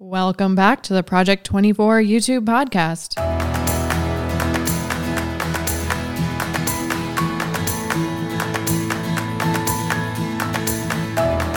Welcome back to the Project 24 YouTube podcast.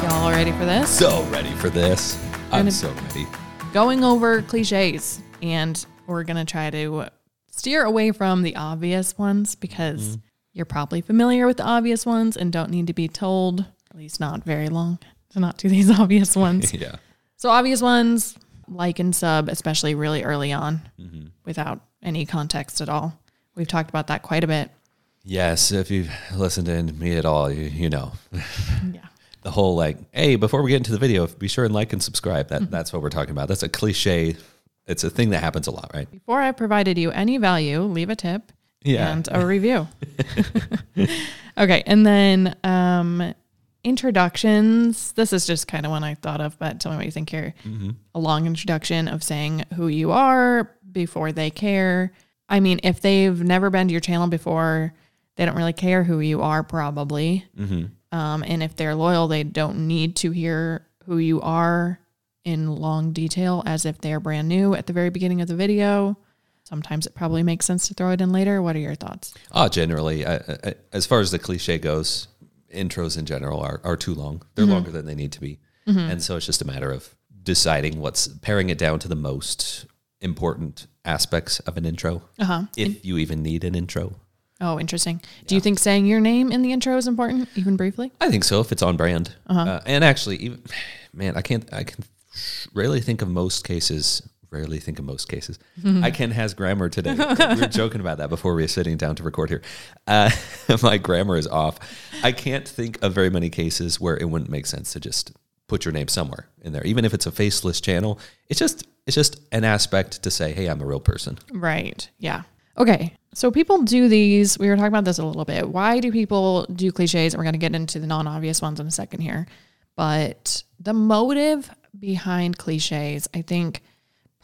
Y'all ready for this? So ready for this. I'm Gonna- so ready. Going over cliches, and we're going to try to steer away from the obvious ones because mm-hmm. you're probably familiar with the obvious ones and don't need to be told, at least not very long, to not do these obvious ones. Yeah. So obvious ones, like and sub, especially really early on, without any context at all. We've talked about that quite a bit. Yes, if you've listened to me at all, you, you know Yeah. the whole like, hey, before we get into the video, be sure and like and subscribe. That that's what we're talking about. That's a cliche. It's a thing that happens a lot, right? Before I provided you any value, leave a tip Yeah. and a review. okay, and then um, introductions. This is just kind of one I thought of, but tell me what you think here. Mm-hmm. A long introduction of saying who you are before they care. I mean, if they've never been to your channel before, they don't really care who you are, probably. Mm-hmm. Um, and if they're loyal, they don't need to hear who you are in long detail as if they're brand new at the very beginning of the video. Sometimes it probably makes sense to throw it in later. What are your thoughts? Oh, generally, I, I, as far as the cliche goes, intros in general are, are too long. They're longer than they need to be. And so it's just a matter of deciding what's paring it down to the most important aspects of an intro. Uh huh. If you even need an intro. Oh, interesting. Do you think saying your name in the intro is important, even briefly? I think so if it's on brand. uh and actually, even man, I can't. I can rarely think of most cases. Rarely think of most cases. I can has grammar today. we were joking about that before we were sitting down to record here. Uh, my grammar is off. I can't think of very many cases where it wouldn't make sense to just put your name somewhere in there, even if it's a faceless channel. It's just it's just an aspect to say, hey, I'm a real person. Right. Yeah. Okay. So people do these. We were talking about this a little bit. Why do people do cliches? And we're going to get into the non obvious ones in a second here. But the motive behind cliches, I think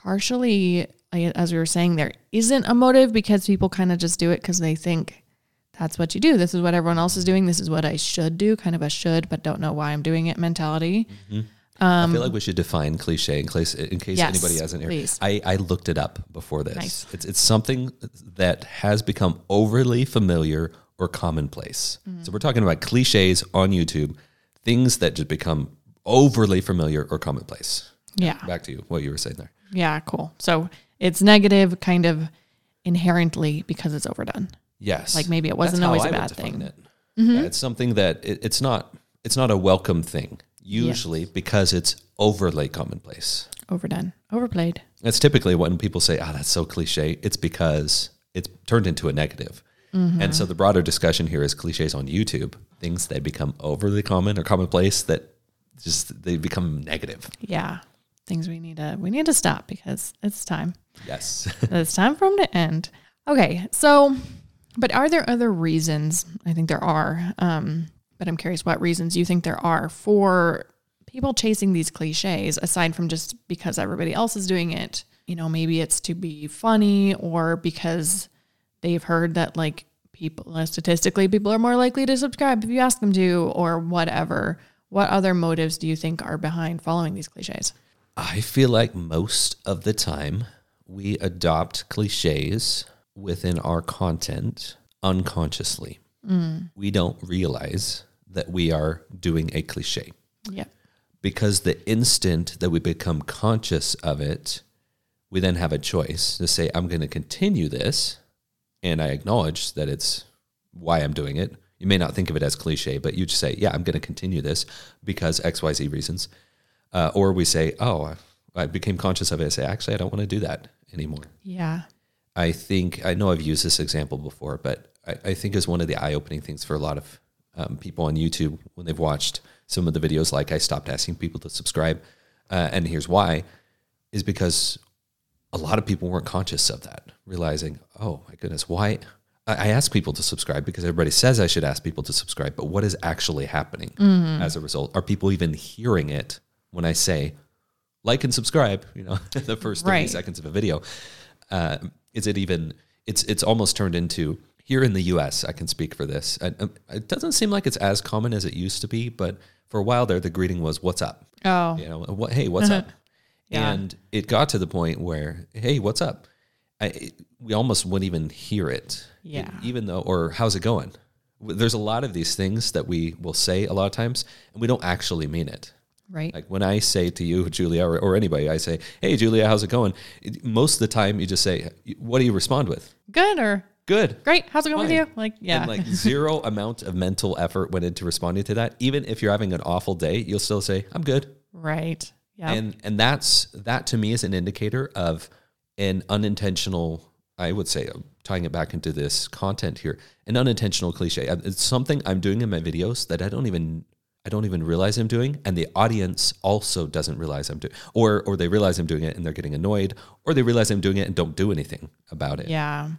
partially, as we were saying, there isn't a motive because people kind of just do it because they think that's what you do. This is what everyone else is doing. This is what I should do. Kind of a should, but don't know why I'm doing it mentality. I feel like we should define cliche in case in case Um, Yes, anybody hasn't heard. I, I looked it up before this. Nice. It's it's something that has become overly familiar or commonplace. Mm-hmm. So we're talking about cliches on YouTube, things that just become overly familiar or commonplace. Yeah. Back to you, what you were saying there. Yeah, cool. So it's negative kind of inherently because it's overdone. Yes, Like maybe it wasn't always a I bad define thing. It. Yeah, it's something that it, it's not it's not a welcome thing usually because it's overly commonplace. Overdone, overplayed. That's typically when people say, "Ah, that's so cliche." It's because it's turned into a negative. And so the broader discussion here is cliches on YouTube, things that become overly common or commonplace that just they become negative. Yeah. Things we need to we need to stop because it's time. Yes. it's time for them to end. Okay, so but are there other reasons? I think there are. Um, but I'm curious what reasons you think there are for people chasing these cliches aside from just because everybody else is doing it. You know, maybe it's to be funny or because they've heard that like people uh, statistically people are more likely to subscribe if you ask them to or whatever. What other motives do you think are behind following these cliches? I feel like most of the time we adopt cliches within our content unconsciously. Mm. We don't realize that we are doing a cliche. Yeah. because the instant that we become conscious of it, we then have a choice to say, I'm going to continue this. And I acknowledge that it's why I'm doing it. You may not think of it as cliche, but you just say, Yeah, I'm going to continue this because XYZ reasons. Uh, or we say, Oh, I, I became conscious of it. I say, Actually, I don't want to do that anymore. Yeah. I think I know I've used this example before, but I, I think is one of the eye-opening things for a lot of um, people on YouTube when they've watched some of the videos. Like I stopped asking people to subscribe, uh, and here's why: is because a lot of people weren't conscious of that, realizing, oh my goodness, why? I I ask people to subscribe because everybody says I should ask people to subscribe, but what is actually happening as a result? Are people even hearing it when I say like and subscribe? You know, the first thirty Right. seconds of a video uh, is it even it's it's almost turned into here in the US I can speak for this I, um, it doesn't seem like it's as common as it used to be but for a while there the greeting was what's up Oh. you know what hey what's up Yeah. And it got to the point where, hey, what's up? I, we almost wouldn't even hear it. Yeah. even though, or how's it going? There's a lot of these things that we will say a lot of times, and we don't actually mean it. Right. Like when I say to you, Julia, or, or anybody, I say, "Hey, Julia, how's it going?" It- most of the time, you just say, "What do you respond with?" Good or Good. great. How's it going with you? Like, yeah. And like zero amount of mental effort went into responding to that. Even if you're having an awful day, you'll still say, "I'm good." right. Yeah. And and that's that to me is an indicator of an unintentional. I would say, uh, tying it back into this content here, an unintentional cliche. Uh, It's something I'm doing in my videos that I don't even I don't even realize I'm doing, and the audience also doesn't realize I'm doing, or or they realize I'm doing it and they're getting annoyed, or they realize I'm doing it and don't do anything about it. yeah.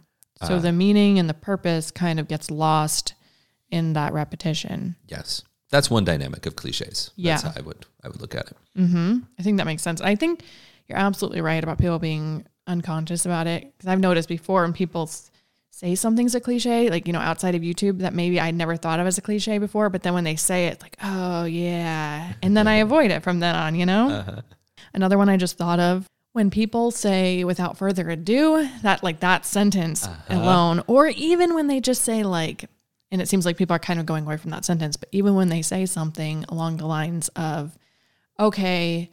So Uh, the meaning and the purpose kind of gets lost in that repetition. Yes, that's one dynamic of cliches. Yeah. that's how I would I would look at it. Mm-hmm. I think that makes sense. I think you're absolutely right about people being unconscious about it because I've noticed before when people say something's a cliche, like you know, outside of YouTube, that maybe I'd never thought of as a cliche before, but then when they say it, like, oh yeah, and then I avoid it from then on. You know, Uh-huh. another one I just thought of when people say without further ado, that like that sentence Uh-huh. alone, or even when they just say like. And it seems like people are kind of going away from that sentence, but even when they say something along the lines of, okay,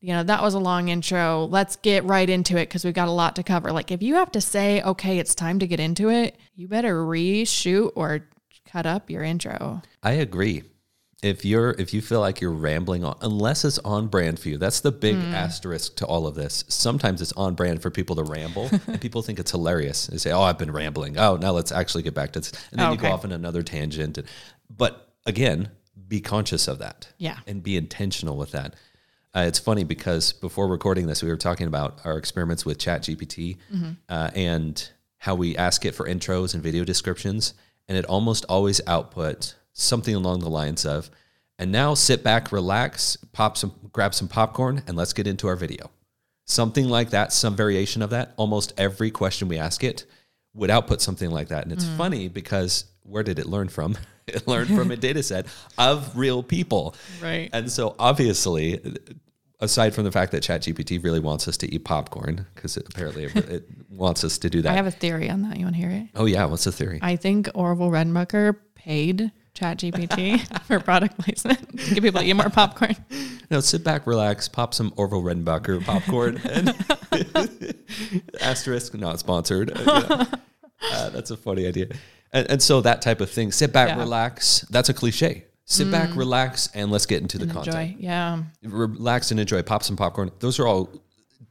you know, that was a long intro. Let's get right into it because we've got a lot to cover. Like, if you have to say, okay, it's time to get into it, you better reshoot or cut up your intro. I agree. If you're if you feel like you're rambling on, unless it's on brand for you, that's the big Hmm. asterisk to all of this. Sometimes it's on brand for people to ramble, and people think it's hilarious. They say, "Oh, I've been rambling. Oh, now let's actually get back to this," and then you go off on another tangent. But again, be conscious of that. Yeah. and be intentional with that. Uh, it's funny because before recording this, we were talking about our experiments with ChatGPT uh, and how we ask it for intros and video descriptions, and it almost always output something along the lines of, "And now sit back, relax, pop some, grab some popcorn, and let's get into our video." Something like that, some variation of that. Almost every question we ask it would output something like that, and it's funny because where did it learn from? Learned from a data set of real people. Right. And so obviously, aside from the fact that ChatGPT really wants us to eat popcorn, because it, apparently it, it wants us to do that. I have a theory on that. You want to hear it? oh yeah, what's the theory? I think Orville Redenbacher paid ChatGPT for product placement to get people to eat more popcorn. No, sit back, relax, pop some Orville Redenbacher popcorn, and asterisk not sponsored. Uh, yeah. Uh, that's a funny idea. And, and so that type of thing, sit back, Yeah. Mm. relax. That's a cliche. Sit back, relax, and let's get into the content. Enjoy. Yeah. relax and enjoy. Pop some popcorn. Those are all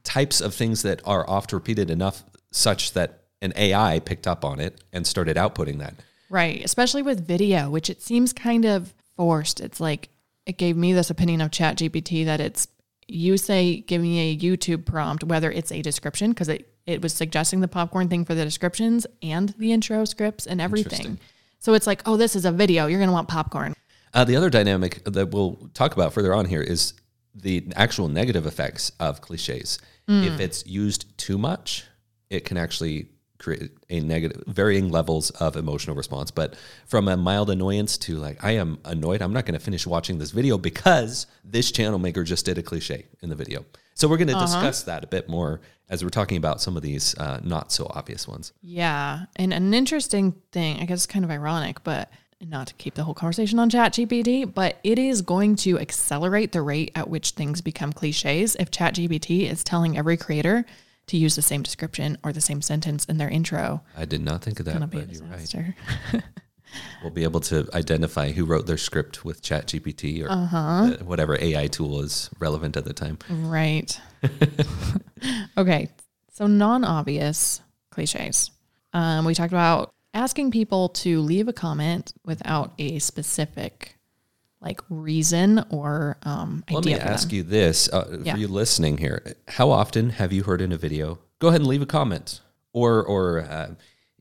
types of things that are oft repeated enough such that an AI picked up on it and started outputting that. Right. Especially with video, which it seems kind of forced. It's like it gave me this opinion of ChatGPT that it's you say give me a YouTube prompt, whether it's a description, because it, it was suggesting the popcorn thing for the descriptions and the intro scripts and everything. So it's like, oh, this is a video. You're gonna want popcorn. Uh, the other dynamic that we'll talk about further on here is the actual negative effects of cliches. If it's used too much, it can actually create a negative, varying levels of emotional response. But from a mild annoyance to like, I am annoyed, I'm not going to finish watching this video because this channel maker just did a cliche in the video. So we're going to discuss that a bit more as we're talking about some of these uh, not so obvious ones. Yeah. And an interesting thing, I guess it's kind of ironic, but not to keep the whole conversation on ChatGPT, but it is going to accelerate the rate at which things become cliches if ChatGPT is telling every creator to use the same description or the same sentence in their intro. I did not think of that, Gonna be a but you're right. We'll be able to identify who wrote their script with ChatGPT or Uh-huh. uh, whatever AI tool is relevant at the time. Right. okay. So non obvious cliches. Um, we talked about asking people to leave a comment without a specific like reason or um, Let me ask them. you this uh, Yeah. for you listening here: How often have you heard in a video? Go ahead and leave a comment, or or uh,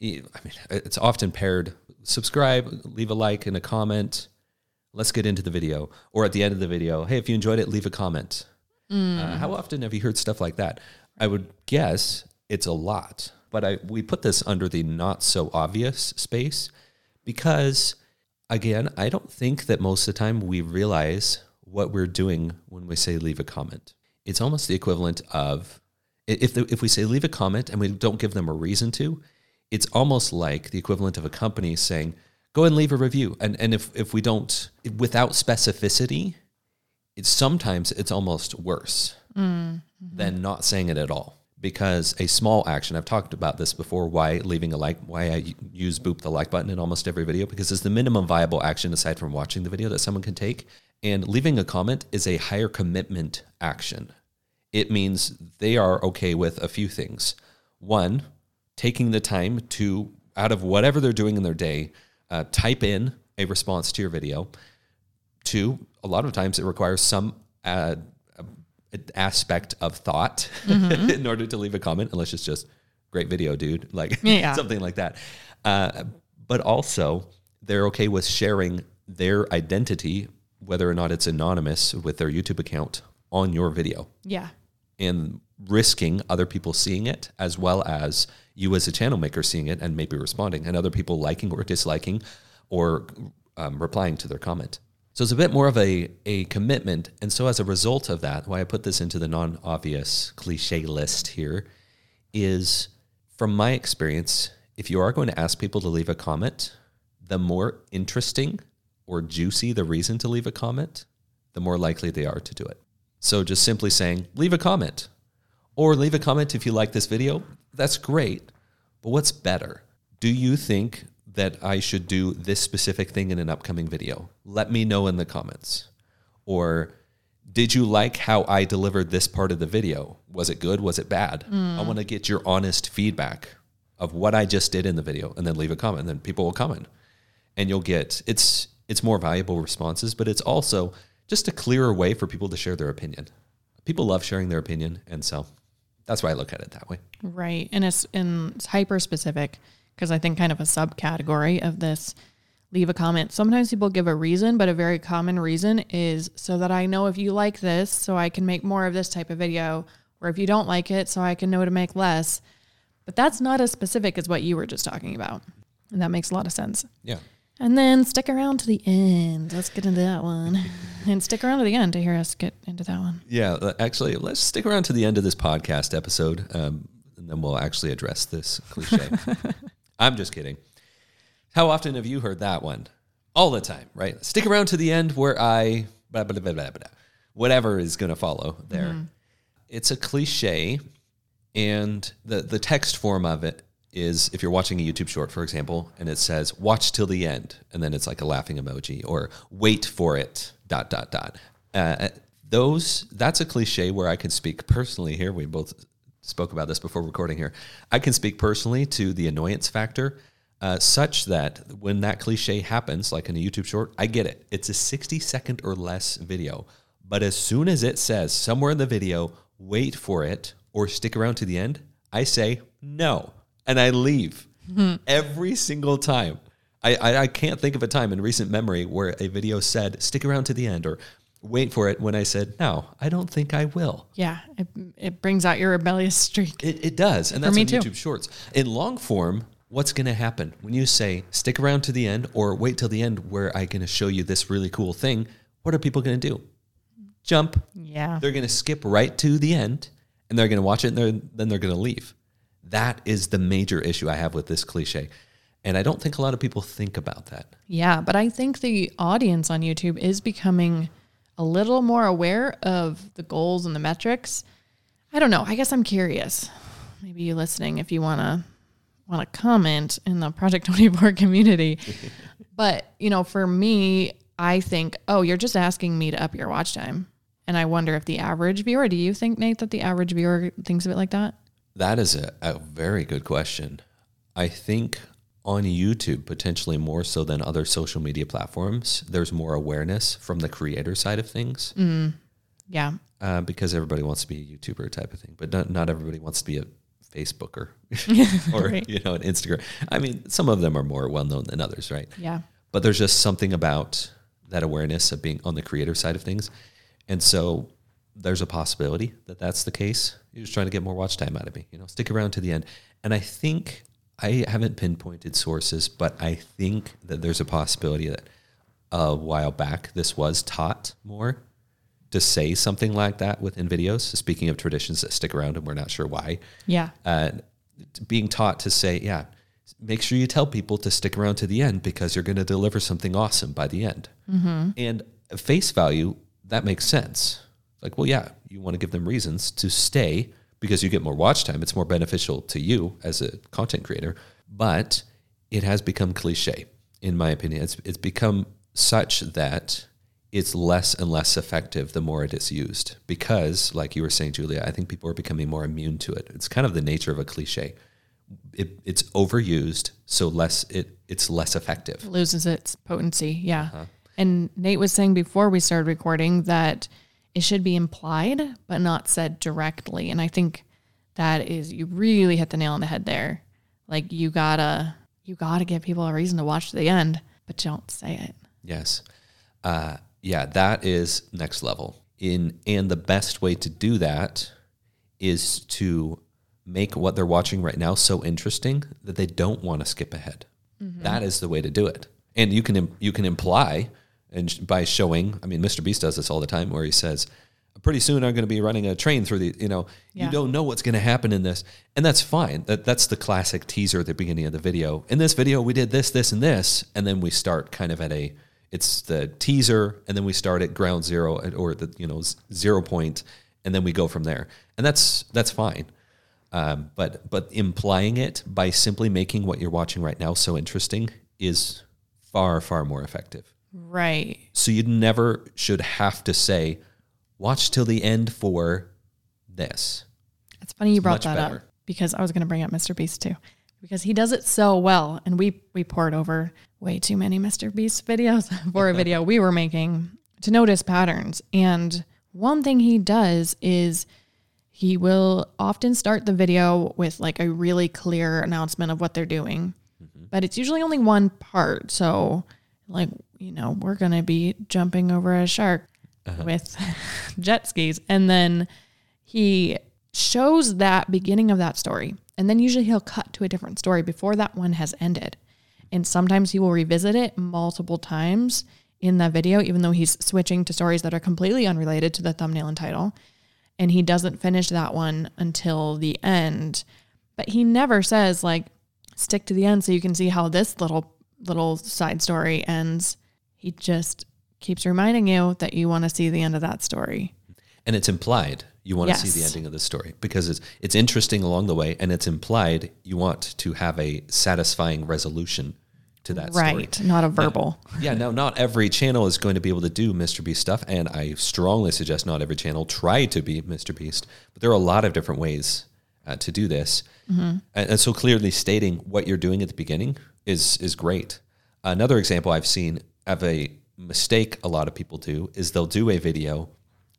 I mean, it's often paired. Subscribe, leave a like and a comment. Let's get into the video, or at the end of the video, hey, if you enjoyed it, leave a comment. Mm. Uh, how often have you heard stuff like that? I would guess it's a lot, but I we put this under the not so obvious space because again, I don't think that most of the time we realize what we're doing when we say leave a comment. it's almost the equivalent of if the, if we say leave a comment and we don't give them a reason to, it's almost like the equivalent of a company saying go and leave a review. And and if if we don't without specificity, it's sometimes it's almost worse mm-hmm. than not saying it at all. Because a small action, I've talked about this before, why leaving a like, why I use boop the like button in almost every video, because it's the minimum viable action aside from watching the video that someone can take. And leaving a comment is a higher commitment action. It means they are okay with a few things. One, taking the time to, out of whatever they're doing in their day, uh, type in a response to your video. Two, a lot of times it requires some uh, aspect of thought mm-hmm. in order to leave a comment, unless it's just great video, dude, like yeah. something like that. Uh, but also, they're okay with sharing their identity, whether or not it's anonymous with their YouTube account on your video. Yeah. And risking other people seeing it as well as you as a channel maker seeing it and maybe responding and other people liking or disliking or um, replying to their comment. So it's a bit more of a, a commitment. And so as a result of that, why I put this into the non obvious cliche list here is from my experience, if you are going to ask people to leave a comment, the more interesting or juicy the reason to leave a comment, the more likely they are to do it. So just simply saying, leave a comment or leave a comment if you like this video. That's great. But what's better? Do you think that I should do this specific thing in an upcoming video? Let me know in the comments. Or did you like how I delivered this part of the video? Was it good? Was it bad? Mm. I want to get your honest feedback of what I just did in the video and then leave a comment. And then people will comment. And you'll get it's it's more valuable responses, but it's also just a clearer way for people to share their opinion. People love sharing their opinion, and so that's why I look at it that way. Right. And it's, and it's hyper specific because I think kind of a subcategory of this leave a comment. Sometimes people give a reason, but a very common reason is so that I know if you like this, so I can make more of this type of video, or if you don't like it, so I can know to make less. But that's not as specific as what you were just talking about. And that makes a lot of sense. Yeah. And then stick around to the end. Let's get into that one. and stick around to the end to hear us get into that one. Yeah, actually, let's stick around to the end of this podcast episode, um, and then we'll actually address this cliche. I'm just kidding. How often have you heard that one? All the time, right? Stick around to the end where I blah, blah, blah, blah, blah, whatever is going to follow there. Mm-hmm. It's a cliche, and the the text form of it is if you're watching a YouTube short, for example, and it says "watch till the end," and then it's like a laughing emoji, or "wait for it." Dot dot dot. Uh, those that's a cliche where I can speak personally. Here, we both spoke about this before recording. Here, I can speak personally to the annoyance factor. Uh, such that when that cliche happens, like in a YouTube short, I get it. It's a 60 second or less video. But as soon as it says somewhere in the video, wait for it or stick around to the end, I say no and I leave mm-hmm. every single time. I, I, I can't think of a time in recent memory where a video said stick around to the end or wait for it when I said no. I don't think I will. Yeah, it, it brings out your rebellious streak. It, it does, and that's on too. YouTube Shorts. In long form, what's going to happen when you say stick around to the end or wait till the end where I'm going to show you this really cool thing? What are people going to do? Jump. Yeah. They're going to skip right to the end and they're going to watch it and they're, then they're going to leave. That is the major issue I have with this cliche. And I don't think a lot of people think about that. Yeah, but I think the audience on YouTube is becoming a little more aware of the goals and the metrics. I don't know. I guess I'm curious. Maybe you listening if you want to want to comment in the Project 24 community. but, you know, for me, I think, oh, you're just asking me to up your watch time. And I wonder if the average viewer, do you think, Nate, that the average viewer thinks of it like that? That is a, a very good question. I think on YouTube, potentially more so than other social media platforms, there's more awareness from the creator side of things. Mm, yeah. Uh, because everybody wants to be a YouTuber type of thing, but not, not everybody wants to be a Facebooker or, right. you know, an Instagram. I mean, some of them are more well known than others, right? Yeah. But there's just something about that awareness of being on the creator side of things. And so there's a possibility that that's the case. You're just trying to get more watch time out of me. You know, stick around to the end. And I think I haven't pinpointed sources, but I think that there's a possibility that a while back this was taught more to say something like that within videos. Speaking of traditions that stick around and we're not sure why, Yeah. uh, being taught to say, yeah, make sure you tell people to stick around to the end because you're going to deliver something awesome by the end. And face value, that makes sense. Like, well, yeah, you want to give them reasons to stay because you get more watch time. It's more beneficial to you as a content creator. But it has become cliche, in my opinion. It's, it's become such that it's less and less effective the more it is used because, like you were saying, Julia, I think people are becoming more immune to it. It's kind of the nature of a cliche. It, it's overused, so less it it's less effective. loses its potency. Yeah. Uh-huh. And Nate was saying before we started recording that it should be implied but not said directly. And I think that is you really hit the nail on the head there. Like you gotta you gotta give people a reason to watch to the end, but don't say it. Yes. Uh, yeah, that is next level. In and the best way to do that is to make what they're watching right now so interesting that they don't want to skip ahead. That is the way to do it. And you can you can imply and by showing, I mean Mr. Beast does this all the time where he says pretty soon I'm going to be running a train through the, you know, Yeah. you don't know what's going to happen in this. And that's fine. That that's the classic teaser at the beginning of the video. In this video we did this this and this and then we start kind of at a it's the teaser and then we start at ground zero at- or the, you know, zero point and then we go from there. And that's that's fine. Um, but but implying it by simply making what you're watching right now so interesting is far far more effective. Right. So you never should have to say, watch till the end for this. It's funny you brought that better. up because I was going to bring up Mr. Beast too, because he does it so well, and we we poured over way too many Mr. Beast videos for a video we were making to notice patterns. And one thing he does is he will often start the video with like a really clear announcement of what they're doing, mm-hmm. but it's usually only one part. So, like you know, we're gonna be jumping over a shark uh-huh. with jet skis, and then he shows that beginning of that story. And then usually he'll cut to a different story before that one has ended. And sometimes he will revisit it multiple times in that video even though he's switching to stories that are completely unrelated to the thumbnail and title. And he doesn't finish that one until the end. But he never says like stick to the end so you can see how this little little side story ends he just keeps reminding you that you want to see the end of that story And it's implied you want to see the ending of the story because it's it's interesting along the way and it's implied you want to have a satisfying resolution to that story. right not a verbal Yeah, now not every channel is going to be able to do Mr. Beast stuff, and I strongly suggest not every channel try to be Mr. Beast. But there are a lot of different ways uh, to do this, and, and so clearly stating what you're doing at the beginning is is great. Another example I've seen of a mistake a lot of people do is they'll do a video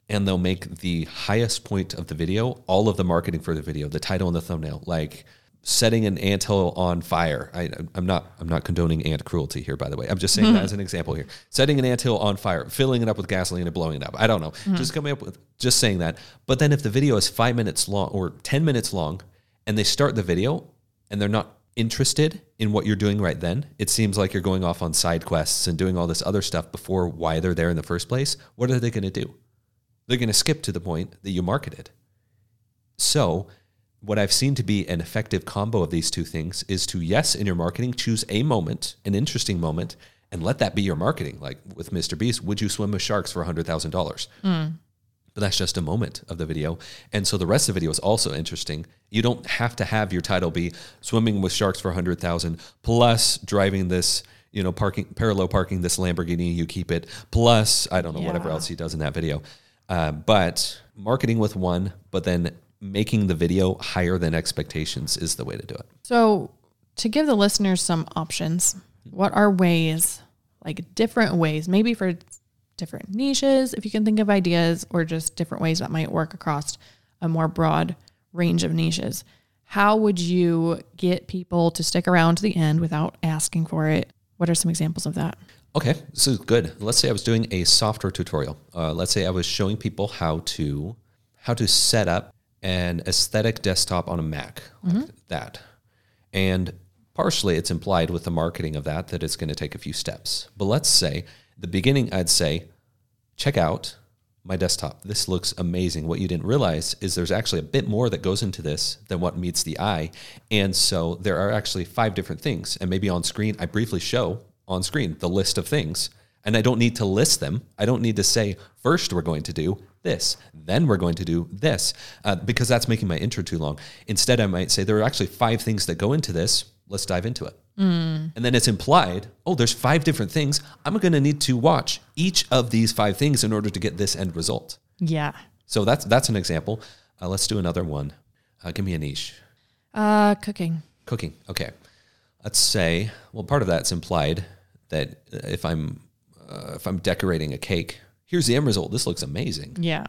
and they'll make the highest point of the video all of the marketing for the video, the title and the thumbnail, like setting an anthill on fire. I, I'm not I'm not condoning ant cruelty here, by the way. I'm just saying that as an example here. Setting an anthill on fire, filling it up with gasoline and blowing it up. I don't know. Mm-hmm. Just coming up with just saying that. But then if the video is five minutes long or ten minutes long, and they start the video and they're not interested in what you're doing right then, it seems like you're going off on side quests and doing all this other stuff before why they're there in the first place. What are they going to do? They're going to skip to the point that you marketed. So, what I've seen to be an effective combo of these two things is to, yes, in your marketing, choose a moment, an interesting moment, and let that be your marketing. Like with Mr. Beast, would you swim with sharks for $100,000? But that's just a moment of the video. And so the rest of the video is also interesting. You don't have to have your title be swimming with sharks for 100,000 plus driving this, you know, parking parallel parking this Lamborghini, you keep it plus I don't know whatever else he does in that video. Uh, but marketing with one, but then making the video higher than expectations is the way to do it. So, to give the listeners some options, what are ways, like different ways, maybe for different niches, if you can think of ideas, or just different ways that might work across a more broad range of niches? How would you get people to stick around to the end without asking for it? What are some examples of that? Okay, this is good. Let's say I was doing a software tutorial. Uh, let's say I was showing people how to how to set up an aesthetic desktop on a Mac, like that. And partially, it's implied with the marketing of that that it's going to take a few steps. But let's say the beginning, I'd say, check out my desktop. This looks amazing. What you didn't realize is there's actually a bit more that goes into this than what meets the eye. And so there are actually five different things. And maybe on screen, I briefly show on screen the list of things. And I don't need to list them. I don't need to say, first we're going to do this, then we're going to do this, uh, because that's making my intro too long. Instead, I might say, there are actually five things that go into this. Let's dive into it. And then it's implied, oh, there's five different things. I'm going to need to watch each of these five things in order to get this end result. Yeah. So that's that's an example. Uh, let's do another one. Uh, give me a niche. Uh, cooking. Cooking. Okay. Let's say, well, part of that's implied that if I'm uh, if I'm decorating a cake, here's the end result. This looks amazing. Yeah.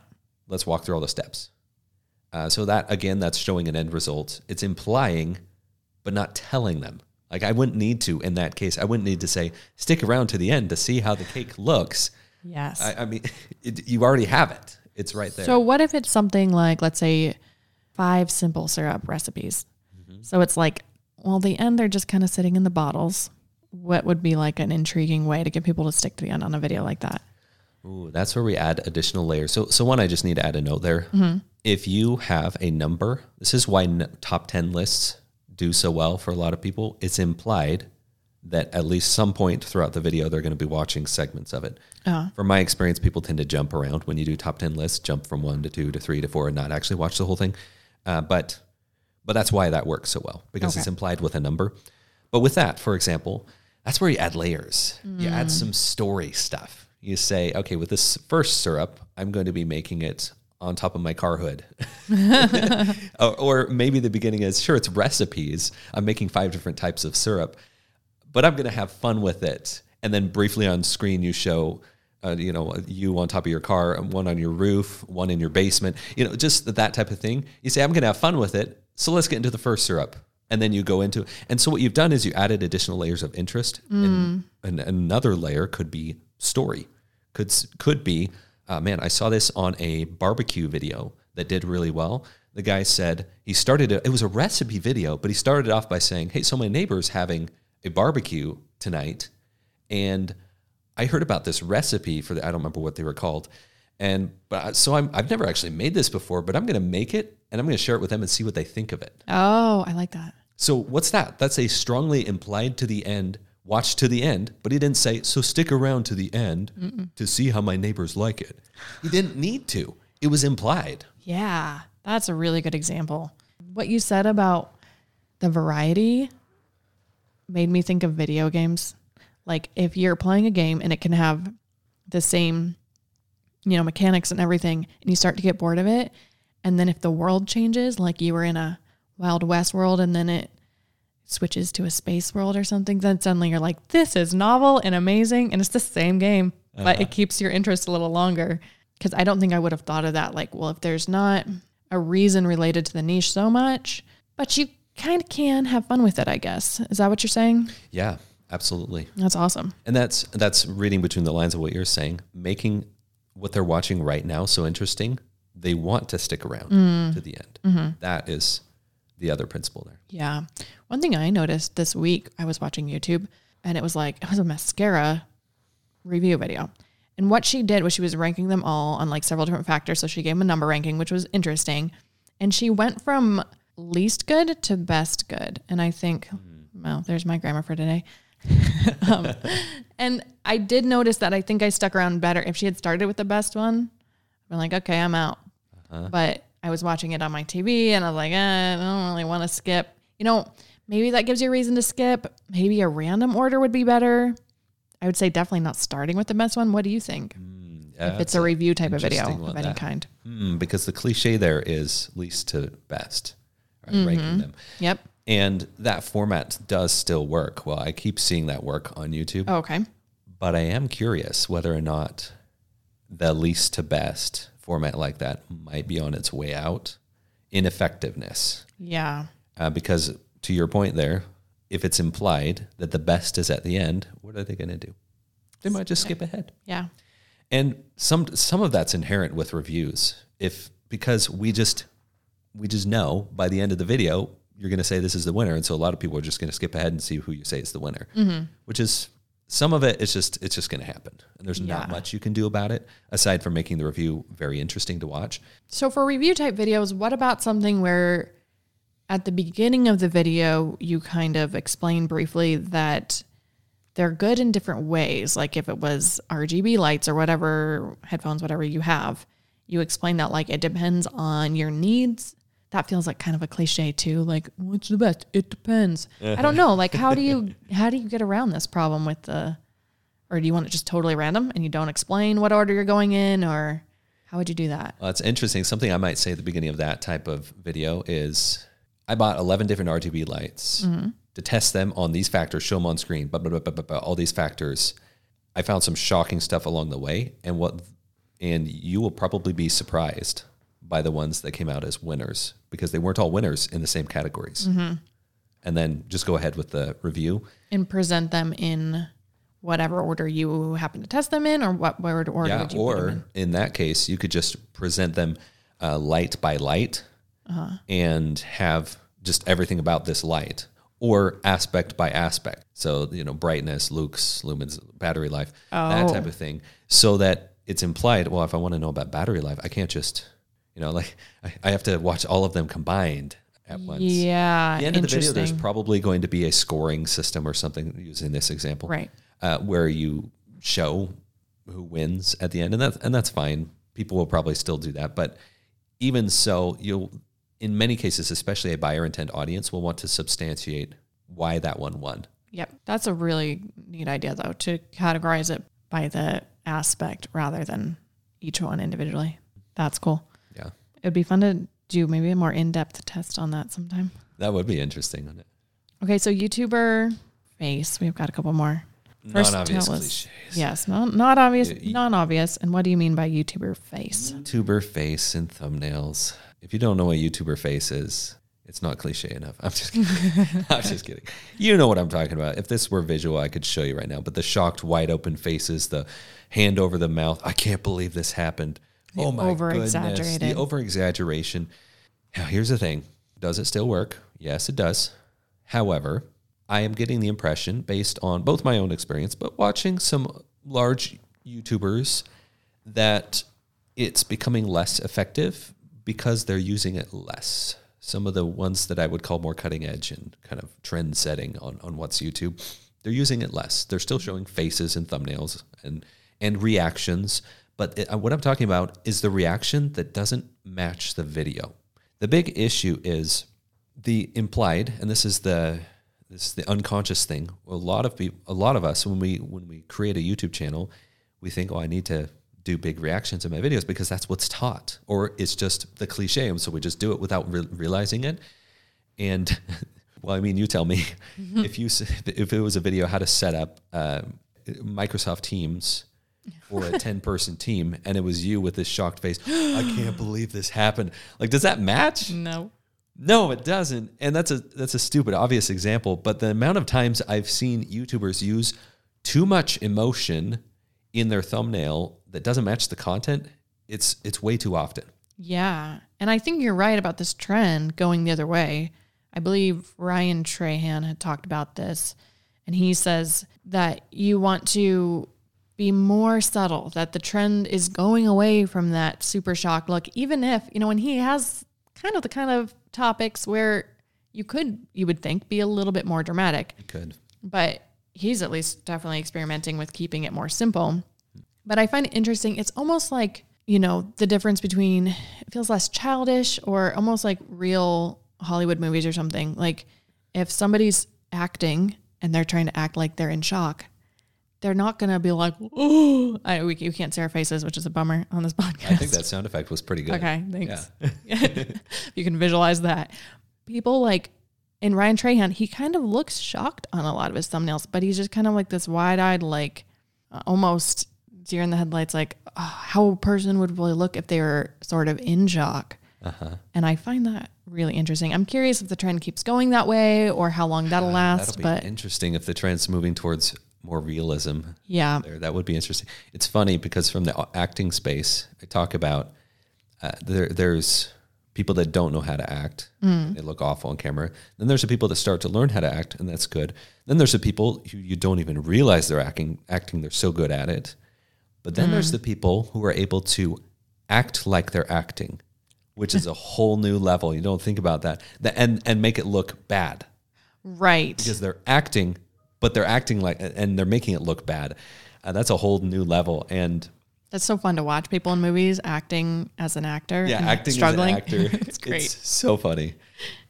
Let's walk through all the steps. Uh, so that again, that's showing an end result. It's implying, but not telling them. Like I wouldn't need to in that case. I wouldn't need to say stick around to the end to see how the cake looks. Yes. I, I mean, it, you already have it. It's right there. So what if it's something like, let's say, five simple syrup recipes? Mm-hmm. So it's like, well, the end they're just kind of sitting in the bottles. What would be like an intriguing way to get people to stick to the end on a video like that? Ooh, that's where we add additional layers. So, so one, I just need to add a note there. If you have a number, this is why n- top 10 lists do so well for a lot of people. It's implied that at least some point throughout the video, they're going to be watching segments of it. Uh, From my experience, people tend to jump around when you do top 10 lists, jump from one to two to three to four and not actually watch the whole thing. Uh, but, but that's why that works so well because Okay. it's implied with a number. But with that, for example, that's where you add layers. You add some story stuff. You say, okay, with this first syrup, I'm going to be making it on top of my car hood. or, or maybe the beginning is sure, it's recipes. I'm making five different types of syrup, but I'm going to have fun with it. And then briefly on screen, you show. Uh, you know, you on top of your car, one on your roof, one in your basement, you know, just that type of thing. You say, I'm going to have fun with it. So let's get into the first syrup and then you go into and so what you've done is you added additional layers of interest and, and another layer could be story could could be uh, man i saw this on a barbecue video that did really well the guy said he started it it was a recipe video but he started off by saying hey so my neighbor's having a barbecue tonight and I heard about this recipe for the I don't remember what they were called, and but I- so I'm I've never actually made this before, but I'm going to make it and I'm going to share it with them and see what they think of it. oh, I like that. So what's that? That's a strongly implied to the end. Watch to the end, but he didn't say so. Stick around to the end to see how my neighbors like it. He didn't need to. It was implied. Yeah, that's a really good example. What you said about the variety made me think of video games. Like if you're playing a game and it can have the same, you know, mechanics and everything, and you start to get bored of it, and then if the world changes, like you were in a Wild West world and then it switches to a space world or something, then suddenly you're like, this is novel and amazing, and it's the same game, but uh-huh. it keeps your interest a little longer. Because I don't think I would have thought of that. Like, well, if there's not a reason related to the niche so much, but you kind of can have fun with it, I guess. Is that what you're saying? Yeah, absolutely. That's awesome. And that's that's reading between the lines of what you're saying, making what they're watching right now so interesting. They want to stick around mm. to the end. Mm-hmm. That is the other principle there. Yeah. One thing I noticed this week, I was watching YouTube and it was like, it was a mascara review video. And what she did was she was ranking them all on like several different factors. So she gave them a number ranking, which was interesting. And she went from least good to best good. And I think, well, there's my grammar for today. um, and I did notice that I think I stuck around better. If she had started with the best one, I'm like, okay, I'm out. But I was watching it on my TV and I was like, eh, I don't really want to skip. You know, maybe that gives you a reason to skip. Maybe a random order would be better. I would say definitely not starting with the best one. What do you think? Yeah, if it's a review type of video of any that. kind. Hmm, because the cliche there is least to best, right? ranking them. Yep. And that format does still work. Well, I keep seeing that work on YouTube, Oh, okay. but I am curious whether or not the least to best format like that might be on its way out in effectiveness. Yeah. Uh, because to your point there, if it's implied that the best is at the end, what are they going to do? They might just skip ahead. Yeah. And some some of that's inherent with reviews. If because we just we just know by the end of the video you're going to say this is the winner, and so a lot of people are just going to skip ahead and see who you say is the winner, which is some of it is just it's just going to happen, and there's not much you can do about it aside from making the review very interesting to watch. So for review type videos, what about something where at the beginning of the video you kind of explain briefly that they're good in different ways, like if it was RGB lights or whatever headphones whatever you have, you explain that like it depends on your needs. That feels like kind of a cliche too, like what's the best? It depends. I don't know, like how do you how do you get around this problem with the or do you want it just totally random and you don't explain what order you're going in or how would you do that? Well, it's interesting. Something I might say at the beginning of that type of video is I bought 11 different RGB lights mm-hmm. to test them on these factors, show them on screen, but, but, but, but, but all these factors. I found some shocking stuff along the way, and what, and you will probably be surprised by the ones that came out as winners because they weren't all winners in the same categories. And then just go ahead with the review. and present them in whatever order you happen to test them in, or what word order Yeah, would you or in? in that case, you could just present them uh, light by light Uh-huh. and have just everything about this light, or aspect by aspect. So you know, brightness, lux, lumens, battery life, that Oh. type of thing, so that it's implied. Well, if I want to know about battery life, I can't just you know like I, I have to watch all of them combined at once. Yeah, At the end of the video, there's probably going to be a scoring system or something using this example right. uh, where you show who wins at the end, and that's and that's fine. People will probably still do that, but even so, you'll in many cases, especially a buyer intent audience, will want to substantiate why that one won. Yep, that's a really neat idea though to categorize it by the aspect rather than each one individually. That's cool. Yeah, It'd be fun to do maybe a more in-depth test on that sometime. that would be interesting. Wouldn't it? Okay, so YouTuber face. We've got a couple more. First, Non-obvious cliches. Yes, not not obvious, Yeah, y- non-obvious. And what do you mean by YouTuber face? YouTuber face and thumbnails. If you don't know what YouTuber face is, it's not cliche enough. I'm just kidding. I'm just kidding. You know what I'm talking about. If this were visual, I could show you right now. But the shocked, wide open faces, the hand over the mouth. I can't believe this happened. The oh my goodness. The over exaggeration. Now, here's the thing. Does it still work? Yes, it does. However, I am getting the impression, based on both my own experience, but watching some large YouTubers, that it's becoming less effective because they're using it less. Some of the ones that I would call more cutting edge and kind of trend setting on, on what's YouTube, they're using it less. They're still showing faces and thumbnails and and reactions, but it, uh, what I'm talking about is the reaction that doesn't match the video. The big issue is the implied, and this is the this is the unconscious thing. A lot of people, a lot of us, when we when we create a YouTube channel, we think, oh, I need to do big reactions in my videos because that's what's taught, or it's just the cliche, and so we just do it without re- realizing it. And well, I mean, you tell me if you if it was a video how to set up um, Microsoft Teams or a 10 person team and it was you with this shocked face i can't believe this happened like does that match No. no, it doesn't. And that's a that's a stupid obvious example, but the amount of times I've seen YouTubers use too much emotion in their thumbnail that doesn't match the content, it's it's way too often. Yeah. And I think you're right about this trend going the other way. I believe Ryan Trahan had talked about this, and he says that you want to be more subtle, that the trend is going away from that super shock look, even if, you know, and he has kind of the kind of topics where you could, you would think, be a little bit more dramatic You could. but he's at least definitely experimenting with keeping it more simple. But I find it interesting. It's almost like, you know, the difference between it feels less childish or almost like real Hollywood movies or something. Like if somebody's acting and they're trying to act like they're in shock, they're not going to be like, oh, I, we, you can't see our faces, which is a bummer on this podcast. I think that sound effect was pretty good. Okay, thanks. you can visualize that. People like in Ryan Trahan, he kind of looks shocked on a lot of his thumbnails, but he's just kind of like this wide-eyed, like uh, almost deer in the headlights, like uh, how a person would really look if they were sort of in shock. Uh-huh. And I find that really interesting. I'm curious if the trend keeps going that way or how long that'll last. That'll be but interesting if the trend's moving towards more realism yeah, there. That would be interesting. It's funny because from the acting space, I talk about uh, there. There's people that don't know how to act. They look awful on camera. Then there's the people that start to learn how to act, and that's good. Then there's the people who you don't even realize they're acting. Acting, they're so good at it. But then there's the people who are able to act like they're acting, which is a whole new level. You don't think about that, and and make it look bad Right. because they're acting, but they're acting like, and they're making it look bad. Uh, that's a whole new level. And That's so fun to watch people in movies acting as an actor. yeah, acting struggling. as an actor, it's great. It's so funny.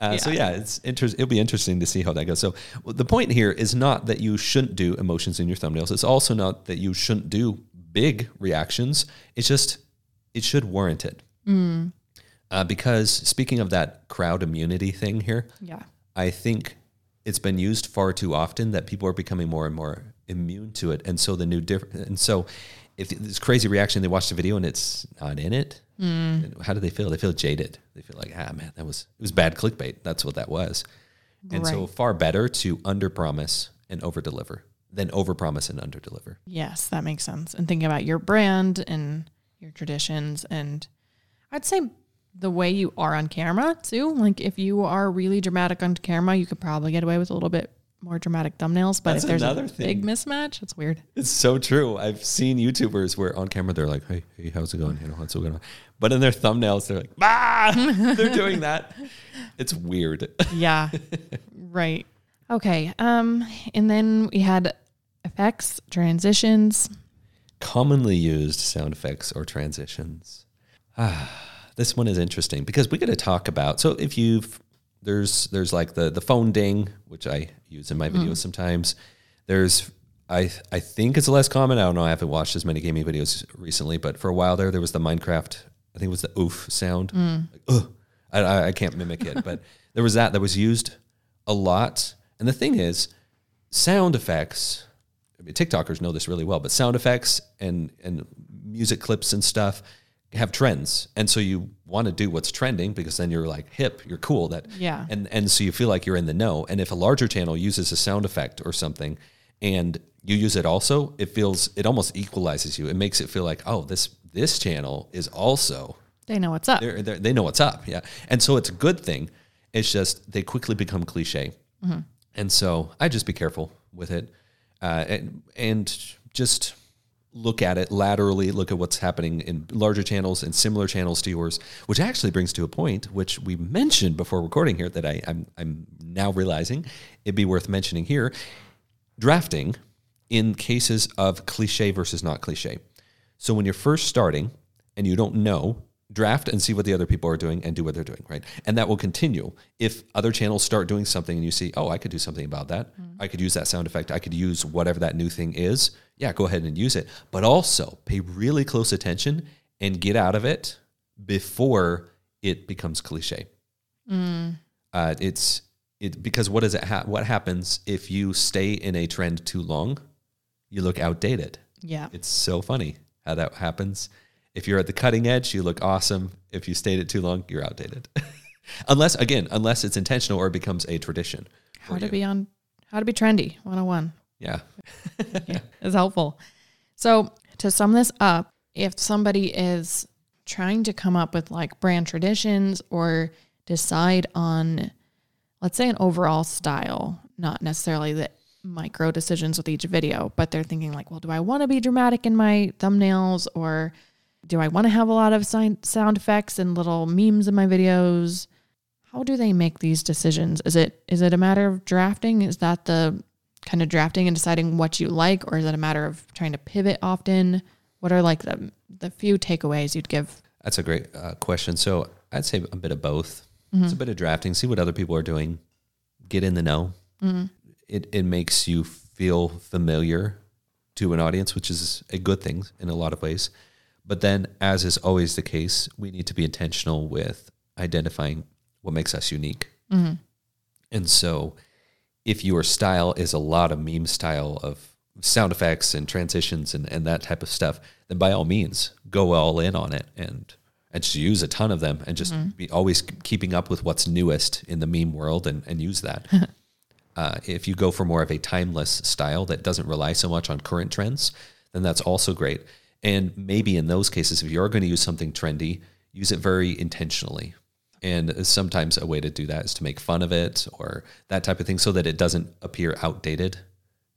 Uh, So Yeah. yeah, it's inter- It'll be interesting to see how that goes. So the point here is not that you shouldn't do emotions in your thumbnails. It's also not that you shouldn't do big reactions. It's just it should warrant it. Mm. Uh, because speaking of that crowd immunity thing here, yeah. I think it's been used far too often that people are becoming more and more immune to it. And so the new different, and so if this crazy reaction, they watch the video and it's not in it, how do they feel? They feel jaded. They feel like, ah, man, that was, it was bad clickbait. That's what that was. And so far better to under promise and over deliver than over promise and under deliver. Yes, that makes sense. And thinking about your brand and your traditions and I'd say the way you are on camera too. Like if you are really dramatic on camera, you could probably get away with a little bit more dramatic thumbnails. But That's if there's another a thing. big mismatch, it's weird. It's so true. I've seen YouTubers where on camera they're like, "Hey, hey, how's it going? You know, what's going on?" But in their thumbnails, they're like, "Ah!" they're doing that. It's weird. Yeah. right. Okay. Um, and then we had effects, transitions. commonly used sound effects or transitions. Ah, this one is interesting because we got to talk about. So if you've there's there's like the the phone ding, which I use in my videos mm-hmm. sometimes. There's I I think it's less common. I don't know. I haven't watched as many gaming videos recently, but for a while there, there was the Minecraft. I think it was the oof sound. Mm. Like, I, I I can't mimic it, but there was that that was used a lot. And the thing is, sound effects. I mean, TikTokers know this really well, but sound effects and and music clips and stuff have trends, and so you want to do what's trending because then you're like hip, you're cool. That Yeah. and and so you feel like you're in the know. And if a larger channel uses a sound effect or something, and you use it also, it feels it almost equalizes you. It makes it feel like oh this this channel is also They know what's up. they're, they're, they know what's up. Yeah. And so it's a good thing. It's just they quickly become cliche. And so I just be careful with it uh, and, and just look at it laterally, look at what's happening in larger channels and similar channels to yours, which actually brings to a point which we mentioned before recording here that I, I'm, I'm now realizing it'd be worth mentioning here drafting in cases of cliche versus not cliche. So when you're first starting and you don't know, draft and see what the other people are doing and do what they're doing, right? And that will continue. If other channels start doing something and you see, oh, I could do something about that. Mm-hmm. I could use that sound effect. I could use whatever that new thing is. Yeah, go ahead and use it. But also pay really close attention and get out of it before it becomes cliche. Uh, it's it because what does it ha- what happens if you stay in a trend too long? You look outdated. yeah. It's so funny how that happens. If you're at the cutting edge, you look awesome. If you stayed it too long, you're outdated. unless again, unless it's intentional or it becomes a tradition. How to you. be on how to be trendy 101 Yeah. is helpful. So, to sum this up, if somebody is trying to come up with like brand traditions or decide on, let's say, an overall style, not necessarily the micro decisions with each video, but they're thinking like, well, do I want to be dramatic in my thumbnails or do I want to have a lot of sound effects and little memes in my videos? How do they make these decisions? Is it is it a matter of drafting? Is that the kind of drafting and deciding what you like, or is it a matter of trying to pivot often? What are like the the few takeaways you'd give? That's a great uh, question. So I'd say a bit of both. Mm-hmm. It's a bit of drafting, see what other people are doing, get in the know. Mm-hmm. It, it makes you feel familiar to an audience, which is a good thing in a lot of ways. But then, as is always the case, we need to be intentional with identifying what makes us unique. Mm-hmm. And so, if your style is a lot of meme style of sound effects and transitions and, and that type of stuff, then by all means go all in on it and and just use a ton of them and just be always keeping up with what's newest in the meme world and, and use that. uh, if you go for more of a timeless style that doesn't rely so much on current trends, then that's also great. And maybe in those cases, if you are going to use something trendy, use it very intentionally. And sometimes a way to do that is to make fun of it or that type of thing so that it doesn't appear outdated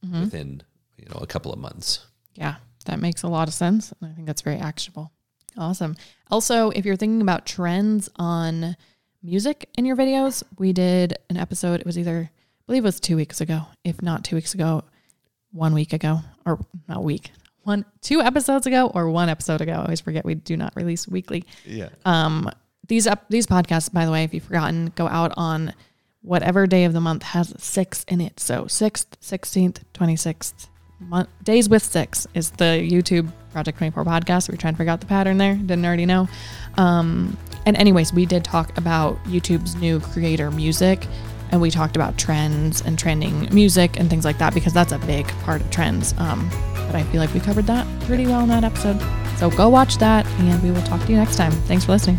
within, you know, a couple of months. Yeah, that makes a lot of sense. And I think that's very actionable. Awesome. Also, if you're thinking about trends on music in your videos, we did an episode. It was either, I believe it was two weeks ago, if not two weeks ago, one week ago, or not week, one, two episodes ago, or one episode ago. I always forget we do not release weekly. Yeah. Um, these up these podcasts, by the way, if you've forgotten, go out on whatever day of the month has six in it. So sixth, sixteenth, twenty sixth. Month, days with six is the YouTube Project 24 podcast. We are trying to figure out the pattern there. Didn't already know. Um, and anyways, we did talk about YouTube's new creator music and we talked about trends and trending music and things like that because that's a big part of trends. Um, but I feel like we covered that pretty well in that episode. So go watch that and we will talk to you next time. Thanks for listening.